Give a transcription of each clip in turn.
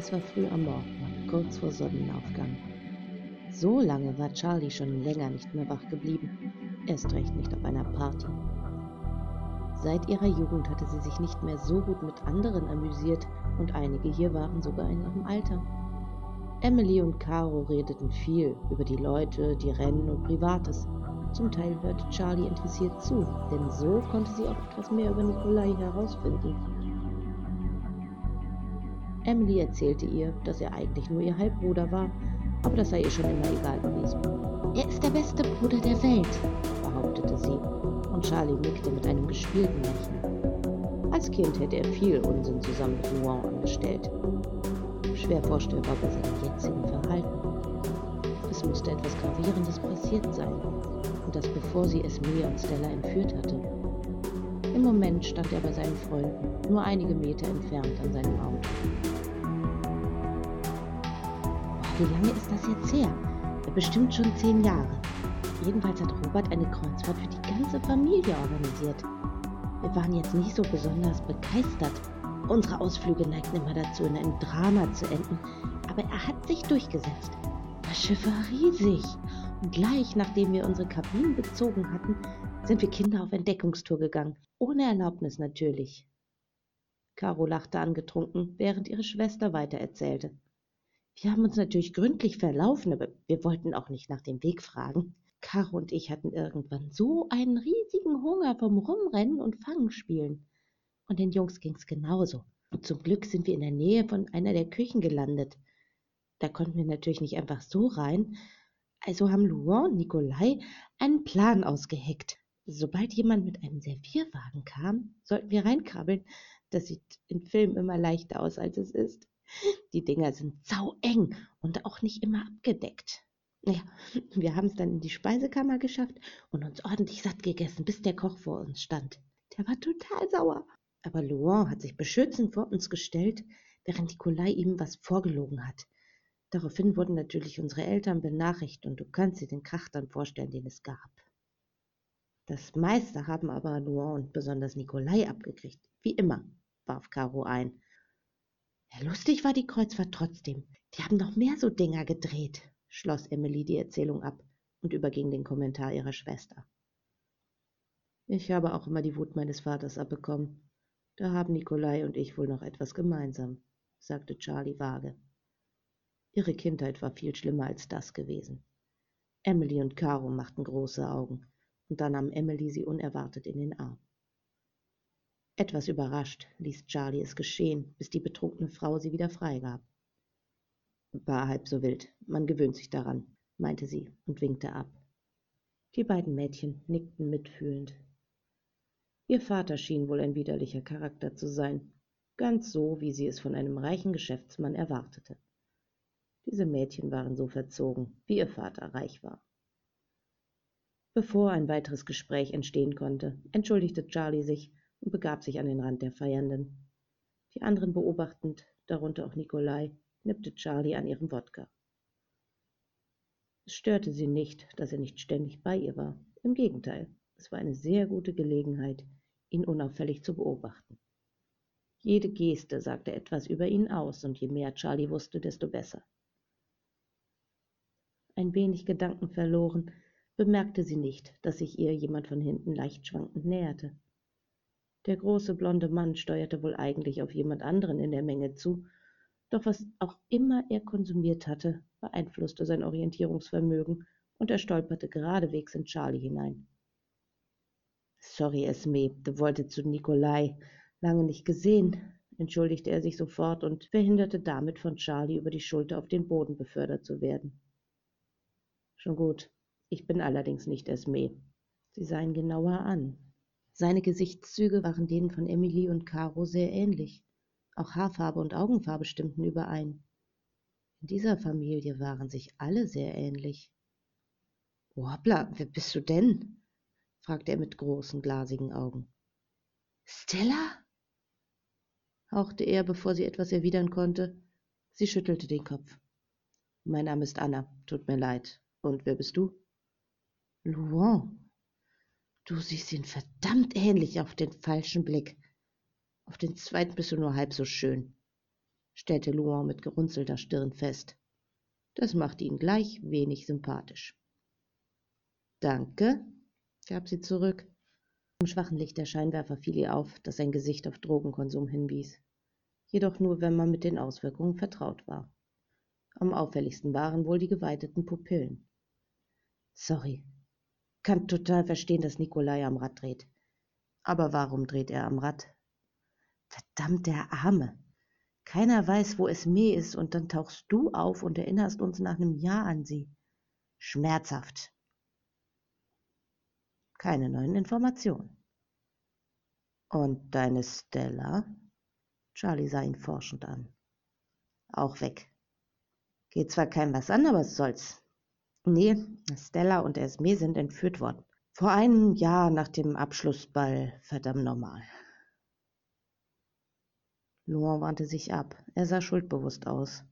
Es war früh am Morgen, kurz vor Sonnenaufgang. So lange war Charlie schon länger nicht mehr wach geblieben, erst recht nicht auf einer Party. Seit ihrer Jugend hatte sie sich nicht mehr so gut mit anderen amüsiert und einige hier waren sogar in ihrem Alter. Emily und Caro redeten viel über die Leute, die Rennen und Privates. Zum Teil hörte Charlie interessiert zu, denn so konnte sie auch etwas mehr über Nikolai herausfinden. Emily erzählte ihr, dass er eigentlich nur ihr Halbbruder war, aber das sei ihr schon immer egal gewesen. Er ist der beste Bruder der Welt, behauptete sie, und Charlie nickte mit einem gespielten Lächeln. Als Kind hätte er viel Unsinn zusammen mit Luan angestellt. Schwer vorstellbar bei seinem jetzigen Verhalten. Es musste etwas Gravierendes passiert sein, und das bevor sie Esme und Stella entführt hatte. Im Moment stand er bei seinen Freunden, nur einige Meter entfernt an seinem Auto. Wie lange ist das jetzt her? Bestimmt schon zehn Jahre. Jedenfalls hat Robert eine Kreuzfahrt für die ganze Familie organisiert. Wir waren jetzt nicht so besonders begeistert. Unsere Ausflüge neigten immer dazu, in einem Drama zu enden. Aber er hat sich durchgesetzt. Das Schiff war riesig. Und gleich nachdem wir unsere Kabinen bezogen hatten, sind wir Kinder auf Entdeckungstour gegangen. Ohne Erlaubnis natürlich. Caro lachte angetrunken, während ihre Schwester weitererzählte. Wir haben uns natürlich gründlich verlaufen, aber wir wollten auch nicht nach dem Weg fragen. Caro und ich hatten irgendwann so einen riesigen Hunger vom Rumrennen und Fangenspielen. Und den Jungs ging's genauso. Und zum Glück sind wir in der Nähe von einer der Küchen gelandet. Da konnten wir natürlich nicht einfach so rein. Also haben Luan und Nikolai einen Plan ausgeheckt. Sobald jemand mit einem Servierwagen kam, sollten wir reinkrabbeln. Das sieht in Filmen immer leichter aus, als es ist. Die Dinger sind saueng und auch nicht immer abgedeckt. Naja, wir haben es dann in die Speisekammer geschafft und uns ordentlich satt gegessen, bis der Koch vor uns stand. Der war total sauer. Aber Luan hat sich beschützend vor uns gestellt, während Nikolai ihm was vorgelogen hat. Daraufhin wurden natürlich unsere Eltern benachrichtigt und du kannst dir den Krach dann vorstellen, den es gab. Das meiste haben aber Luan und besonders Nikolai abgekriegt. Wie immer, warf Caro ein. Ja, lustig war die Kreuzfahrt trotzdem. Die haben noch mehr so Dinger gedreht, schloss Emily die Erzählung ab und überging den Kommentar ihrer Schwester. Ich habe auch immer die Wut meines Vaters abbekommen. Da haben Nikolai und ich wohl noch etwas gemeinsam, sagte Charlie vage. Ihre Kindheit war viel schlimmer als das gewesen. Emily und Caro machten große Augen, und dann nahm Emily sie unerwartet in den Arm. Etwas überrascht ließ Charlie es geschehen, bis die betrunkene Frau sie wieder freigab. War halb so wild, man gewöhnt sich daran, meinte sie und winkte ab. Die beiden Mädchen nickten mitfühlend. Ihr Vater schien wohl ein widerlicher Charakter zu sein, ganz so, wie sie es von einem reichen Geschäftsmann erwartete. Diese Mädchen waren so verzogen, wie ihr Vater reich war. Bevor ein weiteres Gespräch entstehen konnte, entschuldigte Charlie sich und begab sich an den Rand der Feiernden. Die anderen beobachtend, darunter auch Nikolai, nippte Charlie an ihrem Wodka. Es störte sie nicht, dass er nicht ständig bei ihr war. Im Gegenteil, es war eine sehr gute Gelegenheit, ihn unauffällig zu beobachten. Jede Geste sagte etwas über ihn aus, und je mehr Charlie wusste, desto besser. Ein wenig Gedanken verloren, bemerkte sie nicht, dass sich ihr jemand von hinten leicht schwankend näherte. Der große blonde Mann steuerte wohl eigentlich auf jemand anderen in der Menge zu, doch was auch immer er konsumiert hatte, beeinflusste sein Orientierungsvermögen, und er stolperte geradewegs in Charlie hinein. Sorry, Esme, du wolltest zu Nikolai. Lange nicht gesehen, entschuldigte er sich sofort und verhinderte damit von Charlie über die Schulter auf den Boden befördert zu werden. Schon gut, ich bin allerdings nicht Esme. Sie sah ihn genauer an. Seine Gesichtszüge waren denen von Emilie und Caro sehr ähnlich. Auch Haarfarbe und Augenfarbe stimmten überein. In dieser Familie waren sich alle sehr ähnlich. Hoppla, wer bist du denn? fragte er mit großen, glasigen Augen. Stella? hauchte er, bevor sie etwas erwidern konnte. Sie schüttelte den Kopf. Mein Name ist Anna, tut mir leid. Und wer bist du? Luan, Du siehst ihn verdammt ähnlich auf den falschen Blick. Auf den zweiten bist du nur halb so schön. stellte Luan mit gerunzelter Stirn fest. Das machte ihn gleich wenig sympathisch. Danke, gab sie zurück. Im schwachen Licht der Scheinwerfer fiel ihr auf, dass sein Gesicht auf Drogenkonsum hinwies. Jedoch nur, wenn man mit den Auswirkungen vertraut war. Am auffälligsten waren wohl die geweiteten Pupillen. Sorry. Kann total verstehen, dass Nikolai am Rad dreht. Aber warum dreht er am Rad? Verdammt, der Arme. Keiner weiß, wo Esme ist, und dann tauchst du auf und erinnerst uns nach einem Jahr an sie. Schmerzhaft. Keine neuen Informationen. Und deine Stella? Charlie sah ihn forschend an. Auch weg. Geht zwar keinem was an, aber was soll's. Nee, Stella und Esme sind entführt worden. Vor einem Jahr nach dem Abschlussball, verdammt normal. Luan wandte sich ab. Er sah schuldbewusst aus.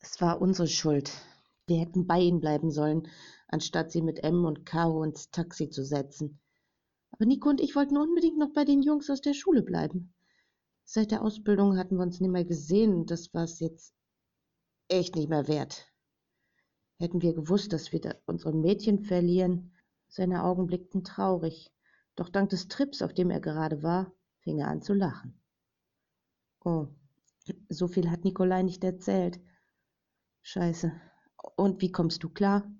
Es war unsere Schuld. Wir hätten bei ihnen bleiben sollen, anstatt sie mit M und Caro ins Taxi zu setzen. Aber Nico und ich wollten unbedingt noch bei den Jungs aus der Schule bleiben. Seit der Ausbildung hatten wir uns nicht mehr gesehen. Das war es jetzt echt nicht mehr wert. Hätten wir gewusst, dass wir unsere Mädchen verlieren. Seine Augen blickten traurig. Doch dank des Trips, auf dem er gerade war, fing er an zu lachen. Oh, so viel hat Nikolai nicht erzählt. Scheiße. Und wie kommst du klar?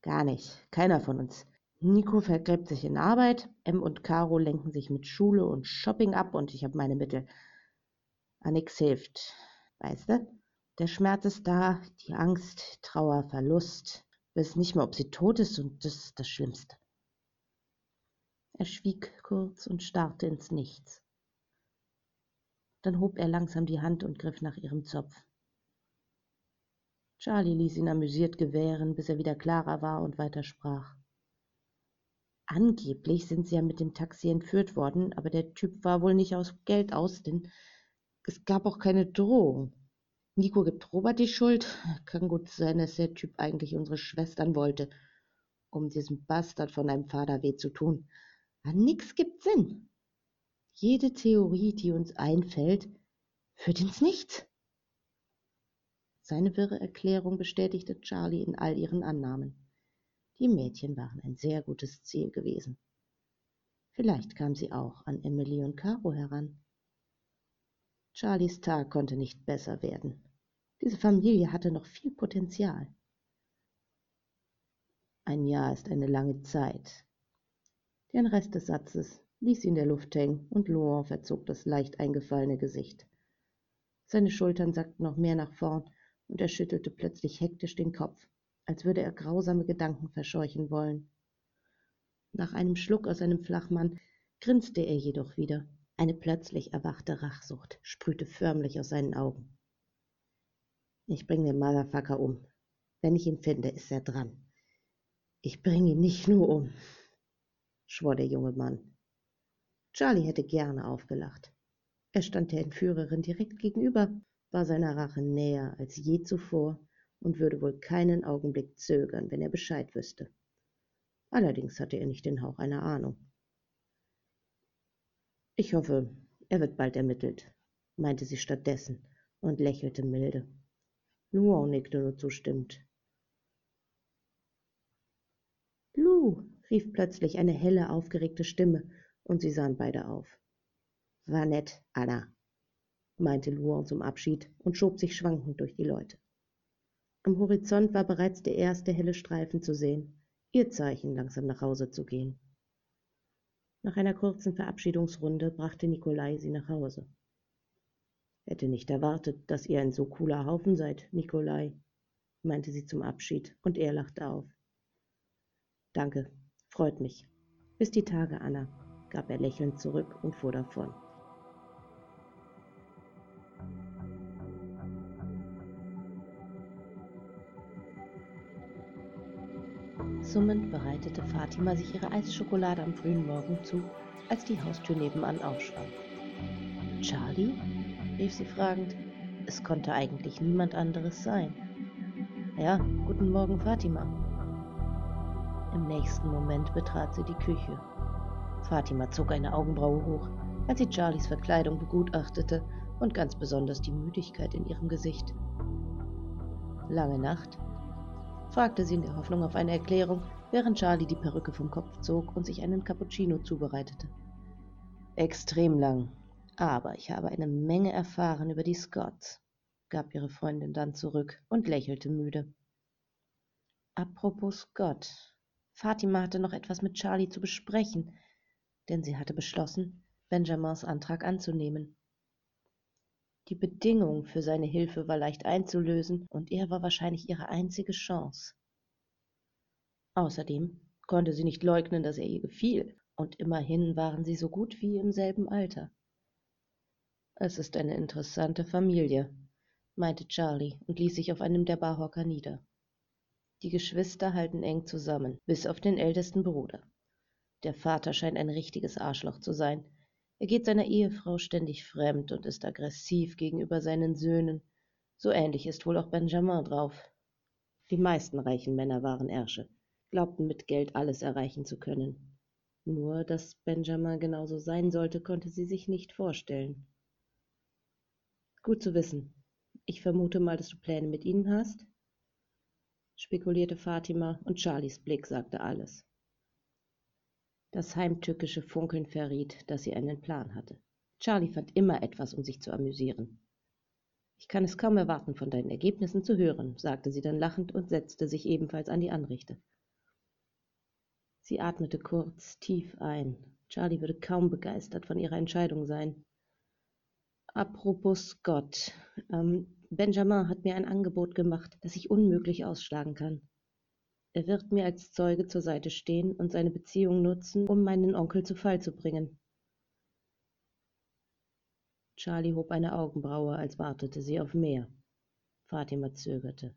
Gar nicht. Keiner von uns. Nico vergräbt sich in Arbeit, M und Caro lenken sich mit Schule und Shopping ab und ich habe meine Mittel. An nix hilft. Weißt du? Der Schmerz ist da, die Angst, Trauer, Verlust. Weiß nicht mehr, ob sie tot ist und das ist das Schlimmste. Er schwieg kurz und starrte ins Nichts. Dann hob er langsam die Hand und griff nach ihrem Zopf. Charlie ließ ihn amüsiert gewähren, bis er wieder klarer war und weitersprach. Angeblich sind sie ja mit dem Taxi entführt worden, aber der Typ war wohl nicht aus Geld aus, denn es gab auch keine Drohung. Nico gibt Robert die Schuld. Kann gut sein, dass der Typ eigentlich unsere Schwestern wollte, um diesem Bastard von einem Vater weh zu tun. Aber nix gibt Sinn. Jede Theorie, die uns einfällt, führt ins Nichts. Seine wirre Erklärung bestätigte Charlie in all ihren Annahmen. Die Mädchen waren ein sehr gutes Ziel gewesen. Vielleicht kam sie auch an Emily und Caro heran. Charlies Tag konnte nicht besser werden. Diese Familie hatte noch viel Potenzial. Ein Jahr ist eine lange Zeit. Den Rest des Satzes ließ ihn in der Luft hängen, und Laurent verzog das leicht eingefallene Gesicht. Seine Schultern sackten noch mehr nach vorn, und er schüttelte plötzlich hektisch den Kopf, als würde er grausame Gedanken verscheuchen wollen. Nach einem Schluck aus seinem Flachmann grinste er jedoch wieder. Eine plötzlich erwachte Rachsucht sprühte förmlich aus seinen Augen. Ich bring den Motherfucker um. Wenn ich ihn finde, ist er dran. Ich bring ihn nicht nur um, schwor der junge Mann. Charlie hätte gerne aufgelacht. Er stand der Entführerin direkt gegenüber, war seiner Rache näher als je zuvor und würde wohl keinen Augenblick zögern, wenn er Bescheid wüsste. Allerdings hatte er nicht den Hauch einer Ahnung. Ich hoffe, er wird bald ermittelt, meinte sie stattdessen und lächelte milde. Luan nickte nur zustimmend. Lou, rief plötzlich eine helle, aufgeregte Stimme und sie sahen beide auf. War nett, Anna, meinte Luan zum Abschied und schob sich schwankend durch die Leute. Am Horizont war bereits der erste helle Streifen zu sehen, ihr Zeichen, langsam nach Hause zu gehen. Nach einer kurzen Verabschiedungsrunde brachte Nikolai sie nach Hause. Hätte nicht erwartet, dass ihr ein so cooler Haufen seid, Nikolai, meinte sie zum Abschied, und er lachte auf. Danke, freut mich. Bis die Tage, Anna gab er lächelnd zurück und fuhr davon. Summend bereitete Fatima sich ihre Eisschokolade am frühen Morgen zu, als die Haustür nebenan aufschwang. Charlie? rief sie fragend. Es konnte eigentlich niemand anderes sein. Ja, guten Morgen, Fatima. Im nächsten Moment betrat sie die Küche. Fatima zog eine Augenbraue hoch, als sie Charlies Verkleidung begutachtete und ganz besonders die Müdigkeit in ihrem Gesicht. Lange Nacht? Fragte sie in der Hoffnung auf eine Erklärung, während Charlie die Perücke vom Kopf zog und sich einen Cappuccino zubereitete. Extrem lang, aber ich habe eine Menge erfahren über die Scotts, gab ihre Freundin dann zurück und lächelte müde. Apropos Scott, Fatima hatte noch etwas mit Charlie zu besprechen, denn sie hatte beschlossen, Benjamins Antrag anzunehmen. Die Bedingung für seine Hilfe war leicht einzulösen, und er war wahrscheinlich ihre einzige Chance. Außerdem konnte sie nicht leugnen, dass er ihr gefiel, und immerhin waren sie so gut wie im selben Alter. Es ist eine interessante Familie, meinte Charlie und ließ sich auf einem der Barhocker nieder. Die Geschwister halten eng zusammen, bis auf den ältesten Bruder. Der Vater scheint ein richtiges Arschloch zu sein. Er geht seiner Ehefrau ständig fremd und ist aggressiv gegenüber seinen Söhnen. So ähnlich ist wohl auch Benjamin drauf. Die meisten reichen Männer waren Ärsche glaubten mit Geld alles erreichen zu können. Nur, dass Benjamin genauso sein sollte, konnte sie sich nicht vorstellen. Gut zu wissen. Ich vermute mal, dass du Pläne mit ihnen hast? spekulierte Fatima, und Charlies Blick sagte alles. Das heimtückische Funkeln verriet, dass sie einen Plan hatte. Charlie fand immer etwas, um sich zu amüsieren. Ich kann es kaum erwarten, von deinen Ergebnissen zu hören, sagte sie dann lachend und setzte sich ebenfalls an die Anrichte. Sie atmete kurz, tief ein. Charlie würde kaum begeistert von ihrer Entscheidung sein. Apropos Scott. Ähm, Benjamin hat mir ein Angebot gemacht, das ich unmöglich ausschlagen kann. Er wird mir als Zeuge zur Seite stehen und seine Beziehung nutzen, um meinen Onkel zu Fall zu bringen. Charlie hob eine Augenbraue, als wartete sie auf mehr. Fatima zögerte.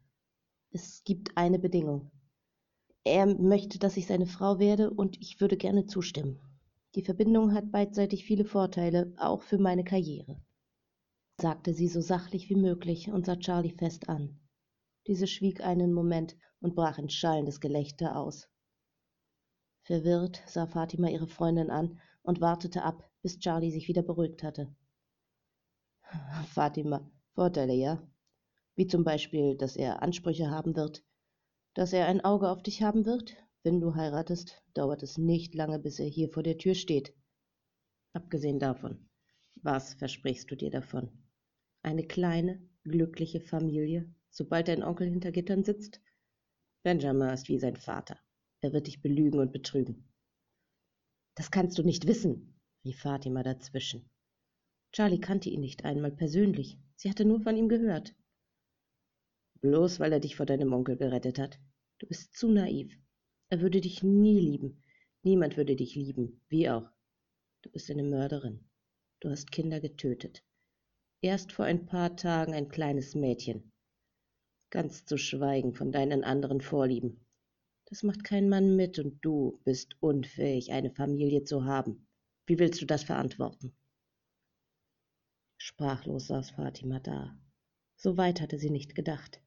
Es gibt eine Bedingung. Er möchte, dass ich seine Frau werde, und ich würde gerne zustimmen. Die Verbindung hat beidseitig viele Vorteile, auch für meine Karriere, sagte sie so sachlich wie möglich und sah Charlie fest an. Diese schwieg einen Moment und brach in schallendes Gelächter aus. Verwirrt sah Fatima ihre Freundin an und wartete ab, bis Charlie sich wieder beruhigt hatte. Fatima, Vorteile, ja? Wie zum Beispiel, dass er Ansprüche haben wird, dass er ein Auge auf dich haben wird? Wenn du heiratest, dauert es nicht lange, bis er hier vor der Tür steht. Abgesehen davon, was versprichst du dir davon? Eine kleine, glückliche Familie, sobald dein Onkel hinter Gittern sitzt? Benjamin ist wie sein Vater. Er wird dich belügen und betrügen. Das kannst du nicht wissen, rief Fatima dazwischen. Charlie kannte ihn nicht einmal persönlich. Sie hatte nur von ihm gehört. Bloß weil er dich vor deinem Onkel gerettet hat. Du bist zu naiv. Er würde dich nie lieben. Niemand würde dich lieben. Wie auch. Du bist eine Mörderin. Du hast Kinder getötet. Erst vor ein paar Tagen ein kleines Mädchen. Ganz zu schweigen von deinen anderen Vorlieben. Das macht kein Mann mit und du bist unfähig, eine Familie zu haben. Wie willst du das verantworten? Sprachlos saß Fatima da. So weit hatte sie nicht gedacht.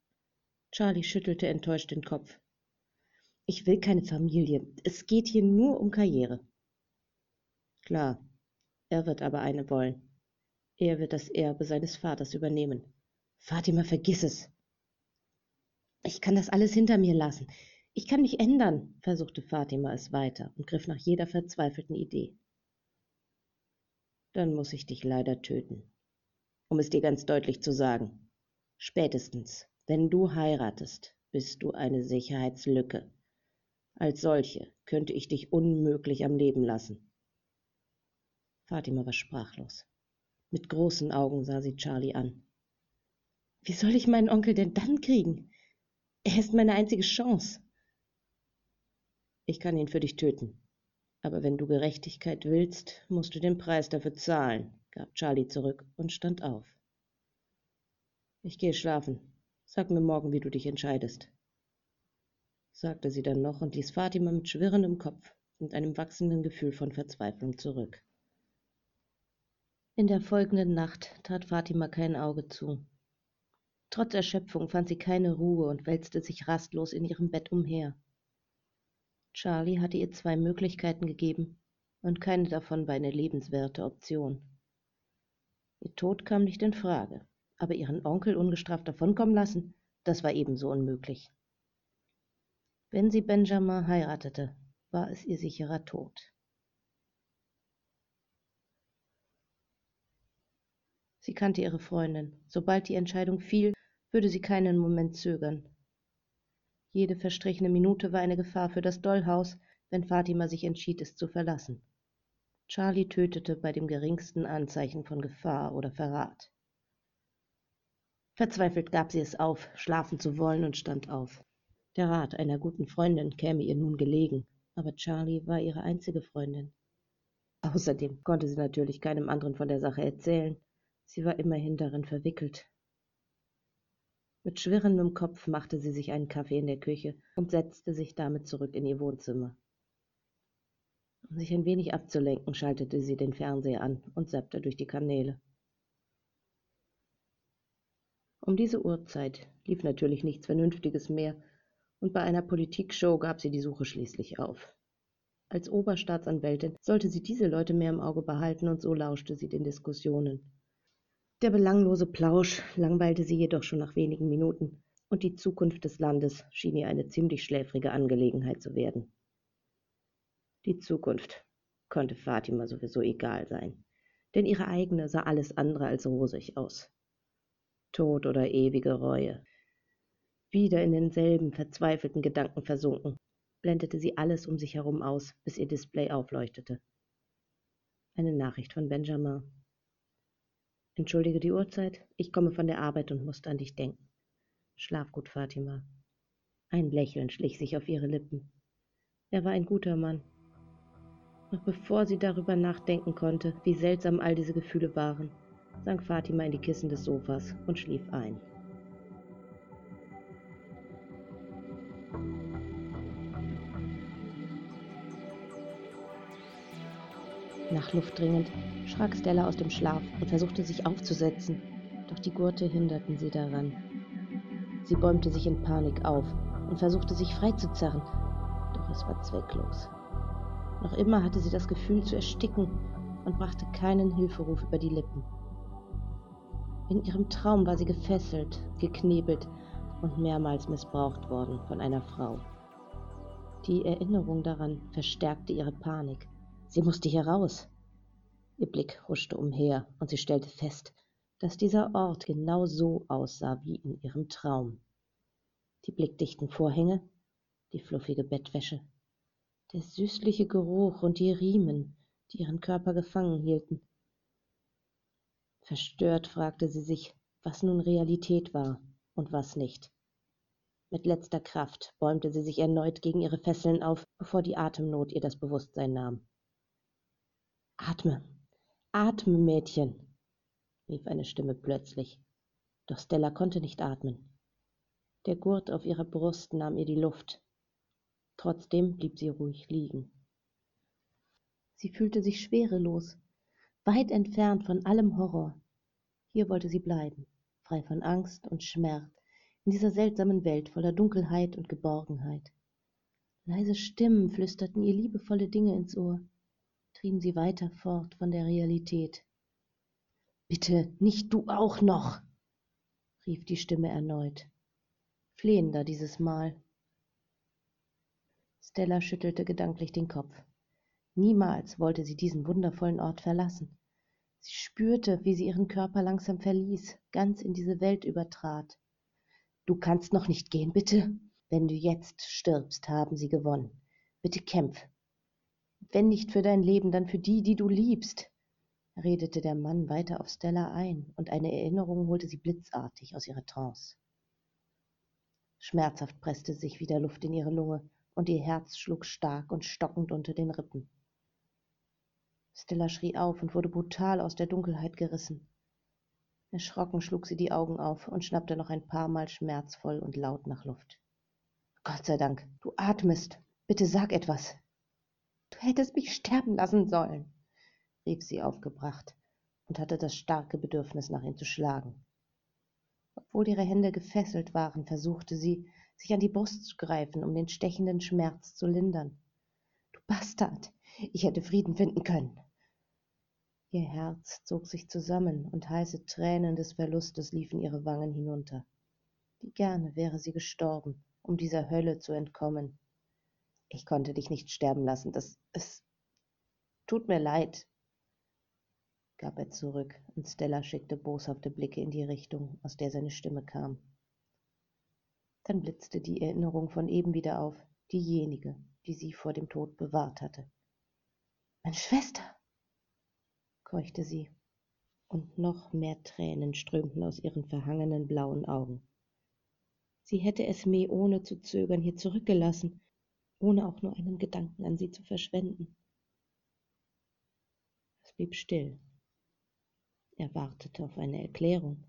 Charlie schüttelte enttäuscht den Kopf. Ich will keine Familie. Es geht hier nur um Karriere. Klar, er wird aber eine wollen. Er wird das Erbe seines Vaters übernehmen. Fatima, vergiss es. Ich kann das alles hinter mir lassen. Ich kann mich ändern, versuchte Fatima es weiter und griff nach jeder verzweifelten Idee. Dann muss ich dich leider töten. Um es dir ganz deutlich zu sagen. Spätestens, wenn du heiratest, bist du eine Sicherheitslücke. Als solche könnte ich dich unmöglich am Leben lassen. Fatima war sprachlos. Mit großen Augen sah sie Charlie an. Wie soll ich meinen Onkel denn dann kriegen? Er ist meine einzige Chance. Ich kann ihn für dich töten. Aber wenn du Gerechtigkeit willst, musst du den Preis dafür zahlen, gab Charlie zurück und stand auf. Ich gehe schlafen. Sag mir morgen, wie du dich entscheidest, sagte sie dann noch und ließ Fatima mit schwirrendem Kopf und einem wachsenden Gefühl von Verzweiflung zurück. In der folgenden Nacht tat Fatima kein Auge zu. Trotz Erschöpfung fand sie keine Ruhe und wälzte sich rastlos in ihrem Bett umher. Charlie hatte ihr zwei Möglichkeiten gegeben, und keine davon war eine lebenswerte Option. Ihr Tod kam nicht in Frage, aber ihren Onkel ungestraft davonkommen lassen, das war ebenso unmöglich. Wenn sie Benjamin heiratete, war es ihr sicherer Tod. Sie kannte ihre Freundin. Sobald die Entscheidung fiel, würde sie keinen Moment zögern. Jede verstrichene Minute war eine Gefahr für das Dollhaus, wenn Fatima sich entschied, es zu verlassen. Charlie tötete bei dem geringsten Anzeichen von Gefahr oder Verrat. Verzweifelt gab sie es auf, schlafen zu wollen und stand auf. Der Rat einer guten Freundin käme ihr nun gelegen, aber Charlie war ihre einzige Freundin. Außerdem konnte sie natürlich keinem anderen von der Sache erzählen, Sie war immerhin darin verwickelt. Mit schwirrendem Kopf machte sie sich einen Kaffee in der Küche und setzte sich damit zurück in ihr Wohnzimmer. Um sich ein wenig abzulenken, schaltete sie den Fernseher an und zappte durch die Kanäle. Um diese Uhrzeit lief natürlich nichts Vernünftiges mehr, und bei einer Politikshow gab sie die Suche schließlich auf. Als Oberstaatsanwältin sollte sie diese Leute mehr im Auge behalten, und so lauschte sie den Diskussionen. Der belanglose Plausch langweilte sie jedoch schon nach wenigen Minuten, und die Zukunft des Landes schien ihr eine ziemlich schläfrige Angelegenheit zu werden. Die Zukunft konnte Fatima sowieso egal sein, denn ihre eigene sah alles andere als rosig aus. Tod oder ewige Reue. Wieder in denselben verzweifelten Gedanken versunken, blendete sie alles um sich herum aus, bis ihr Display aufleuchtete. Eine Nachricht von Benjamin. Entschuldige die Uhrzeit, ich komme von der Arbeit und musste an dich denken. Schlaf gut, Fatima. Ein Lächeln schlich sich auf ihre Lippen. Er war ein guter Mann. Noch bevor sie darüber nachdenken konnte, wie seltsam all diese Gefühle waren, sank Fatima in die Kissen des Sofas und schlief ein. Nach Luft dringend schrak Stella aus dem Schlaf und versuchte sich aufzusetzen, doch die Gurte hinderten sie daran. Sie bäumte sich in Panik auf und versuchte sich freizuzerren, doch es war zwecklos. Noch immer hatte sie das Gefühl zu ersticken und brachte keinen Hilferuf über die Lippen. In ihrem Traum war sie gefesselt, geknebelt und mehrmals missbraucht worden von einer Frau. Die Erinnerung daran verstärkte ihre Panik. Sie musste hier raus. Ihr Blick huschte umher, und sie stellte fest, dass dieser Ort genau so aussah wie in ihrem Traum. Die blickdichten Vorhänge, die fluffige Bettwäsche, der süßliche Geruch und die Riemen, die ihren Körper gefangen hielten. Verstört fragte sie sich, was nun Realität war und was nicht. Mit letzter Kraft bäumte sie sich erneut gegen ihre Fesseln auf, bevor die Atemnot ihr das Bewusstsein nahm. Atme, atme, Mädchen, rief eine Stimme plötzlich. Doch Stella konnte nicht atmen. Der Gurt auf ihrer Brust nahm ihr die Luft. Trotzdem blieb sie ruhig liegen. Sie fühlte sich schwerelos, weit entfernt von allem Horror. Hier wollte sie bleiben, frei von Angst und Schmerz, in dieser seltsamen Welt voller Dunkelheit und Geborgenheit. Leise Stimmen flüsterten ihr liebevolle Dinge ins Ohr trieben sie weiter fort von der Realität. Bitte, nicht du auch noch, rief die Stimme erneut, flehender dieses Mal. Stella schüttelte gedanklich den Kopf. Niemals wollte sie diesen wundervollen Ort verlassen. Sie spürte, wie sie ihren Körper langsam verließ, ganz in diese Welt übertrat. Du kannst noch nicht gehen, bitte. Wenn du jetzt stirbst, haben sie gewonnen. Bitte kämpf, wenn nicht für dein Leben, dann für die, die du liebst, redete der Mann weiter auf Stella ein, und eine Erinnerung holte sie blitzartig aus ihrer Trance. Schmerzhaft presste sich wieder Luft in ihre Lunge, und ihr Herz schlug stark und stockend unter den Rippen. Stella schrie auf und wurde brutal aus der Dunkelheit gerissen. Erschrocken schlug sie die Augen auf und schnappte noch ein paar Mal schmerzvoll und laut nach Luft. Gott sei Dank, du atmest. Bitte sag etwas. Du hättest mich sterben lassen sollen, rief sie aufgebracht und hatte das starke Bedürfnis, nach ihm zu schlagen. Obwohl ihre Hände gefesselt waren, versuchte sie, sich an die Brust zu greifen, um den stechenden Schmerz zu lindern. Du Bastard, ich hätte Frieden finden können. Ihr Herz zog sich zusammen und heiße Tränen des Verlustes liefen ihre Wangen hinunter. Wie gerne wäre sie gestorben, um dieser Hölle zu entkommen. Ich konnte dich nicht sterben lassen, das es tut mir leid, gab er zurück, und Stella schickte boshafte Blicke in die Richtung, aus der seine Stimme kam. Dann blitzte die Erinnerung von eben wieder auf, diejenige, die sie vor dem Tod bewahrt hatte. Meine Schwester, keuchte sie, und noch mehr Tränen strömten aus ihren verhangenen blauen Augen. Sie hätte Esme ohne zu zögern hier zurückgelassen, ohne auch nur einen Gedanken an sie zu verschwenden. Es blieb still. Er wartete auf eine Erklärung.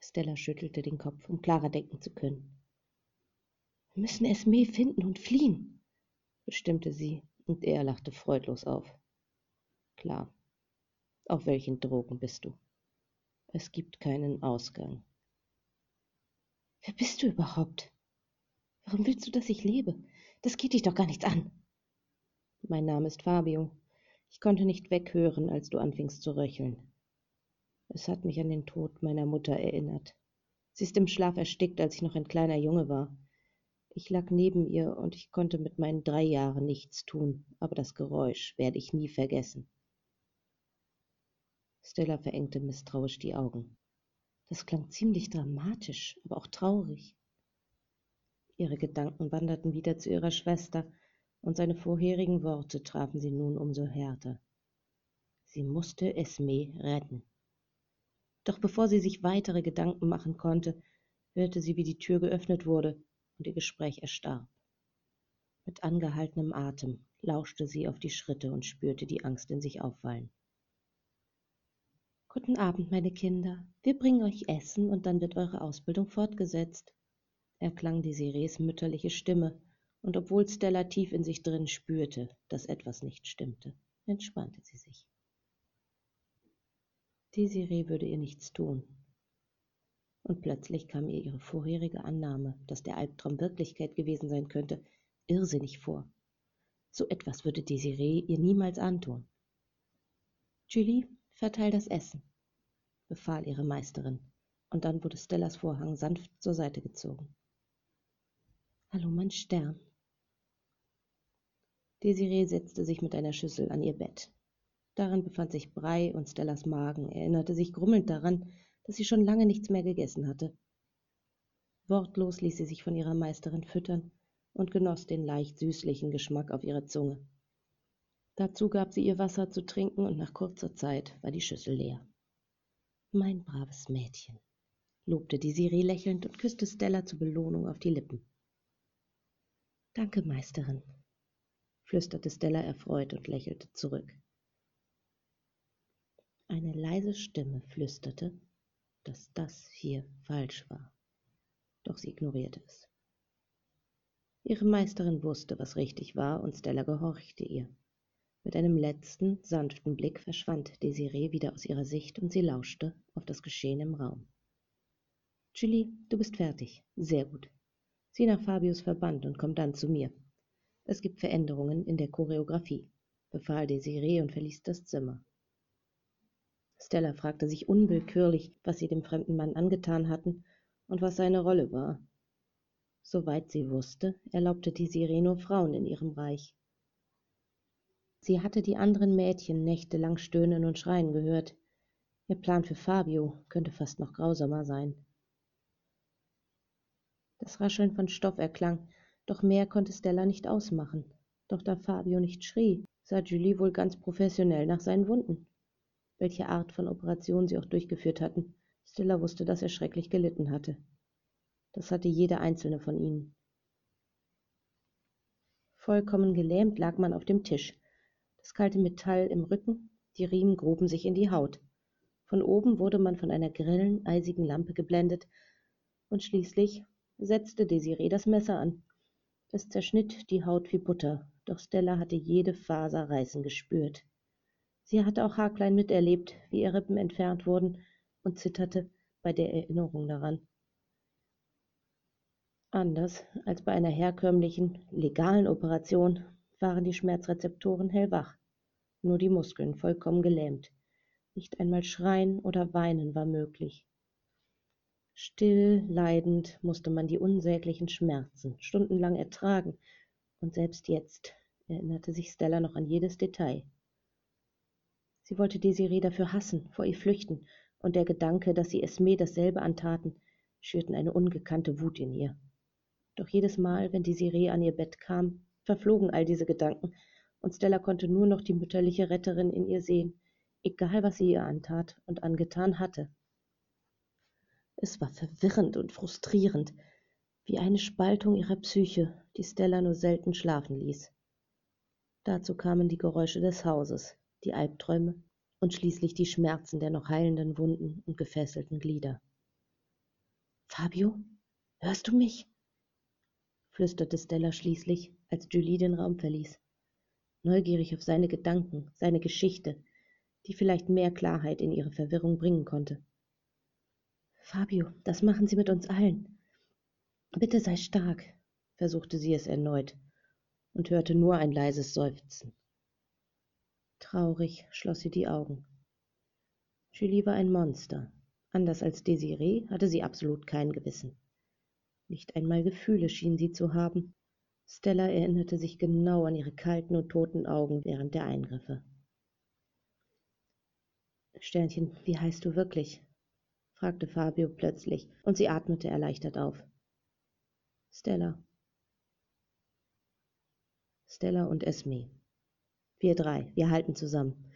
Stella schüttelte den Kopf, um klarer denken zu können. Wir müssen Esme finden und fliehen, bestimmte sie, und er lachte freudlos auf. Klar, auf welchen Drogen bist du? Es gibt keinen Ausgang. Wer bist du überhaupt? Warum willst du, dass ich lebe? Das geht dich doch gar nichts an. Mein Name ist Fabio. Ich konnte nicht weghören, als du anfingst zu röcheln. Es hat mich an den Tod meiner Mutter erinnert. Sie ist im Schlaf erstickt, als ich noch ein kleiner Junge war. Ich lag neben ihr und ich konnte mit meinen drei Jahren nichts tun, aber das Geräusch werde ich nie vergessen. Stella verengte misstrauisch die Augen. Das klang ziemlich dramatisch, aber auch traurig. Ihre Gedanken wanderten wieder zu ihrer Schwester, und seine vorherigen Worte trafen sie nun umso härter. Sie musste Esme retten. Doch bevor sie sich weitere Gedanken machen konnte, hörte sie, wie die Tür geöffnet wurde und ihr Gespräch erstarb. Mit angehaltenem Atem lauschte sie auf die Schritte und spürte die Angst in sich aufwallen. Guten Abend, meine Kinder. Wir bringen euch Essen und dann wird eure Ausbildung fortgesetzt, erklang Desirées mütterliche Stimme, und obwohl Stella tief in sich drin spürte, dass etwas nicht stimmte, entspannte sie sich. Desiree würde ihr nichts tun. Und plötzlich kam ihr ihre vorherige Annahme, dass der Albtraum Wirklichkeit gewesen sein könnte, irrsinnig vor. So etwas würde Desiree ihr niemals antun. Julie, Verteil das Essen, befahl ihre Meisterin, und dann wurde Stellas Vorhang sanft zur Seite gezogen. Hallo, mein Stern. Desiree setzte sich mit einer Schüssel an ihr Bett. Darin befand sich Brei und Stellas Magen erinnerte sich grummelnd daran, dass sie schon lange nichts mehr gegessen hatte. Wortlos ließ sie sich von ihrer Meisterin füttern und genoss den leicht süßlichen Geschmack auf ihrer Zunge. Dazu gab sie ihr Wasser zu trinken und nach kurzer Zeit war die Schüssel leer. Mein braves Mädchen, lobte die Siri lächelnd und küsste Stella zur Belohnung auf die Lippen. Danke, Meisterin, flüsterte Stella erfreut und lächelte zurück. Eine leise Stimme flüsterte, dass das hier falsch war, doch sie ignorierte es. Ihre Meisterin wusste, was richtig war, und Stella gehorchte ihr. Mit einem letzten, sanften Blick verschwand Desiree wieder aus ihrer Sicht und sie lauschte auf das Geschehen im Raum. Julie, du bist fertig. Sehr gut. Sieh nach Fabius Verband und komm dann zu mir. Es gibt Veränderungen in der Choreografie, befahl Desiree und verließ das Zimmer. Stella fragte sich unwillkürlich, was sie dem fremden Mann angetan hatten und was seine Rolle war. Soweit sie wusste, erlaubte Desiree nur Frauen in ihrem Reich. Sie hatte die anderen Mädchen nächtelang stöhnen und schreien gehört. Ihr Plan für Fabio könnte fast noch grausamer sein. Das Rascheln von Stoff erklang, doch mehr konnte Stella nicht ausmachen. Doch da Fabio nicht schrie, sah Julie wohl ganz professionell nach seinen Wunden. Welche Art von Operation sie auch durchgeführt hatten, Stella wusste, dass er schrecklich gelitten hatte. Das hatte jede einzelne von ihnen. Vollkommen gelähmt lag man auf dem Tisch, das kalte Metall im Rücken, die Riemen gruben sich in die Haut. Von oben wurde man von einer grellen, eisigen Lampe geblendet, und schließlich setzte Desiree das Messer an. Es zerschnitt die Haut wie Butter, doch Stella hatte jede Faser reißen gespürt. Sie hatte auch haarklein miterlebt, wie ihr Rippen entfernt wurden, und zitterte bei der Erinnerung daran. Anders als bei einer herkömmlichen, legalen Operation waren die Schmerzrezeptoren hellwach. nur die Muskeln vollkommen gelähmt. Nicht einmal schreien oder weinen war möglich. Still, leidend musste man die unsäglichen Schmerzen stundenlang ertragen, und selbst jetzt erinnerte sich Stella noch an jedes Detail. Sie wollte Desiree dafür hassen, vor ihr flüchten, und der Gedanke, dass sie Esme dasselbe antaten, schürten eine ungekannte Wut in ihr. Doch jedes Mal, wenn Desiree an ihr Bett kam, verflogen all diese Gedanken, und Stella konnte nur noch die mütterliche Retterin in ihr sehen, egal was sie ihr antat und angetan hatte. Es war verwirrend und frustrierend, wie eine Spaltung ihrer Psyche, die Stella nur selten schlafen ließ. Dazu kamen die Geräusche des Hauses, die Albträume und schließlich die Schmerzen der noch heilenden Wunden und gefesselten Glieder. Fabio, hörst du mich? flüsterte Stella schließlich, als Julie den Raum verließ, neugierig auf seine Gedanken, seine Geschichte, die vielleicht mehr Klarheit in ihre Verwirrung bringen konnte. Fabio, das machen sie mit uns allen. Bitte sei stark, versuchte sie es erneut und hörte nur ein leises Seufzen. Traurig schloss sie die Augen. Julie war ein Monster. Anders als Desiree hatte sie absolut kein Gewissen. Nicht einmal Gefühle schien sie zu haben. Stella erinnerte sich genau an ihre kalten und toten Augen während der Eingriffe. Sternchen, wie heißt du wirklich? Fragte Fabio plötzlich, und sie atmete erleichtert auf. Stella. Stella und Esme. Wir drei, wir halten zusammen.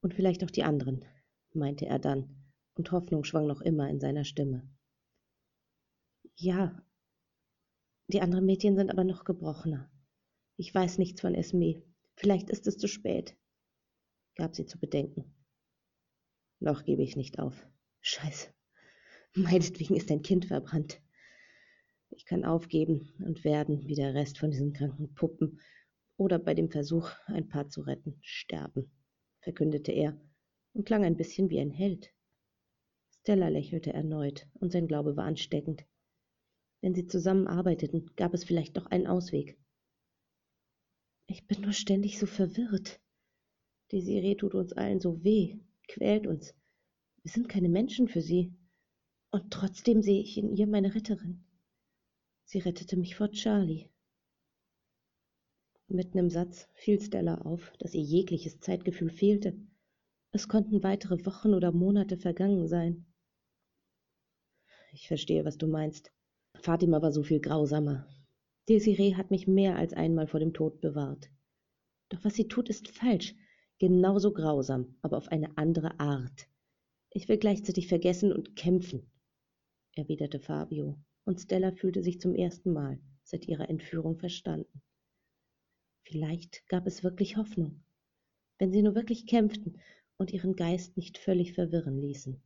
Und vielleicht auch die anderen, meinte er dann, und Hoffnung schwang noch immer in seiner Stimme. Ja, die anderen Mädchen sind aber noch gebrochener. Ich weiß nichts von Esme. Vielleicht ist es zu spät, gab sie zu bedenken. Noch gebe ich nicht auf. Scheiße. Meinetwegen ist ein Kind verbrannt. Ich kann aufgeben und werden, wie der Rest von diesen kranken Puppen, oder bei dem Versuch, ein Paar zu retten, sterben, verkündete er und klang ein bisschen wie ein Held. Stella lächelte erneut, und sein Glaube war ansteckend. Wenn sie zusammen arbeiteten, gab es vielleicht doch einen Ausweg. Ich bin nur ständig so verwirrt. Die Serie tut uns allen so weh, quält uns. Wir sind keine Menschen für sie. Und trotzdem sehe ich in ihr meine Retterin. Sie rettete mich vor Charlie. Mitten im Satz fiel Stella auf, dass ihr jegliches Zeitgefühl fehlte. Es konnten weitere Wochen oder Monate vergangen sein. Ich verstehe, was du meinst. Fatima war so viel grausamer. Desiree hat mich mehr als einmal vor dem Tod bewahrt. Doch was sie tut, ist falsch, genauso grausam, aber auf eine andere Art. Ich will gleichzeitig vergessen und kämpfen erwiderte Fabio, und Stella fühlte sich zum ersten Mal seit ihrer Entführung verstanden. Vielleicht gab es wirklich Hoffnung, wenn sie nur wirklich kämpften und ihren Geist nicht völlig verwirren ließen.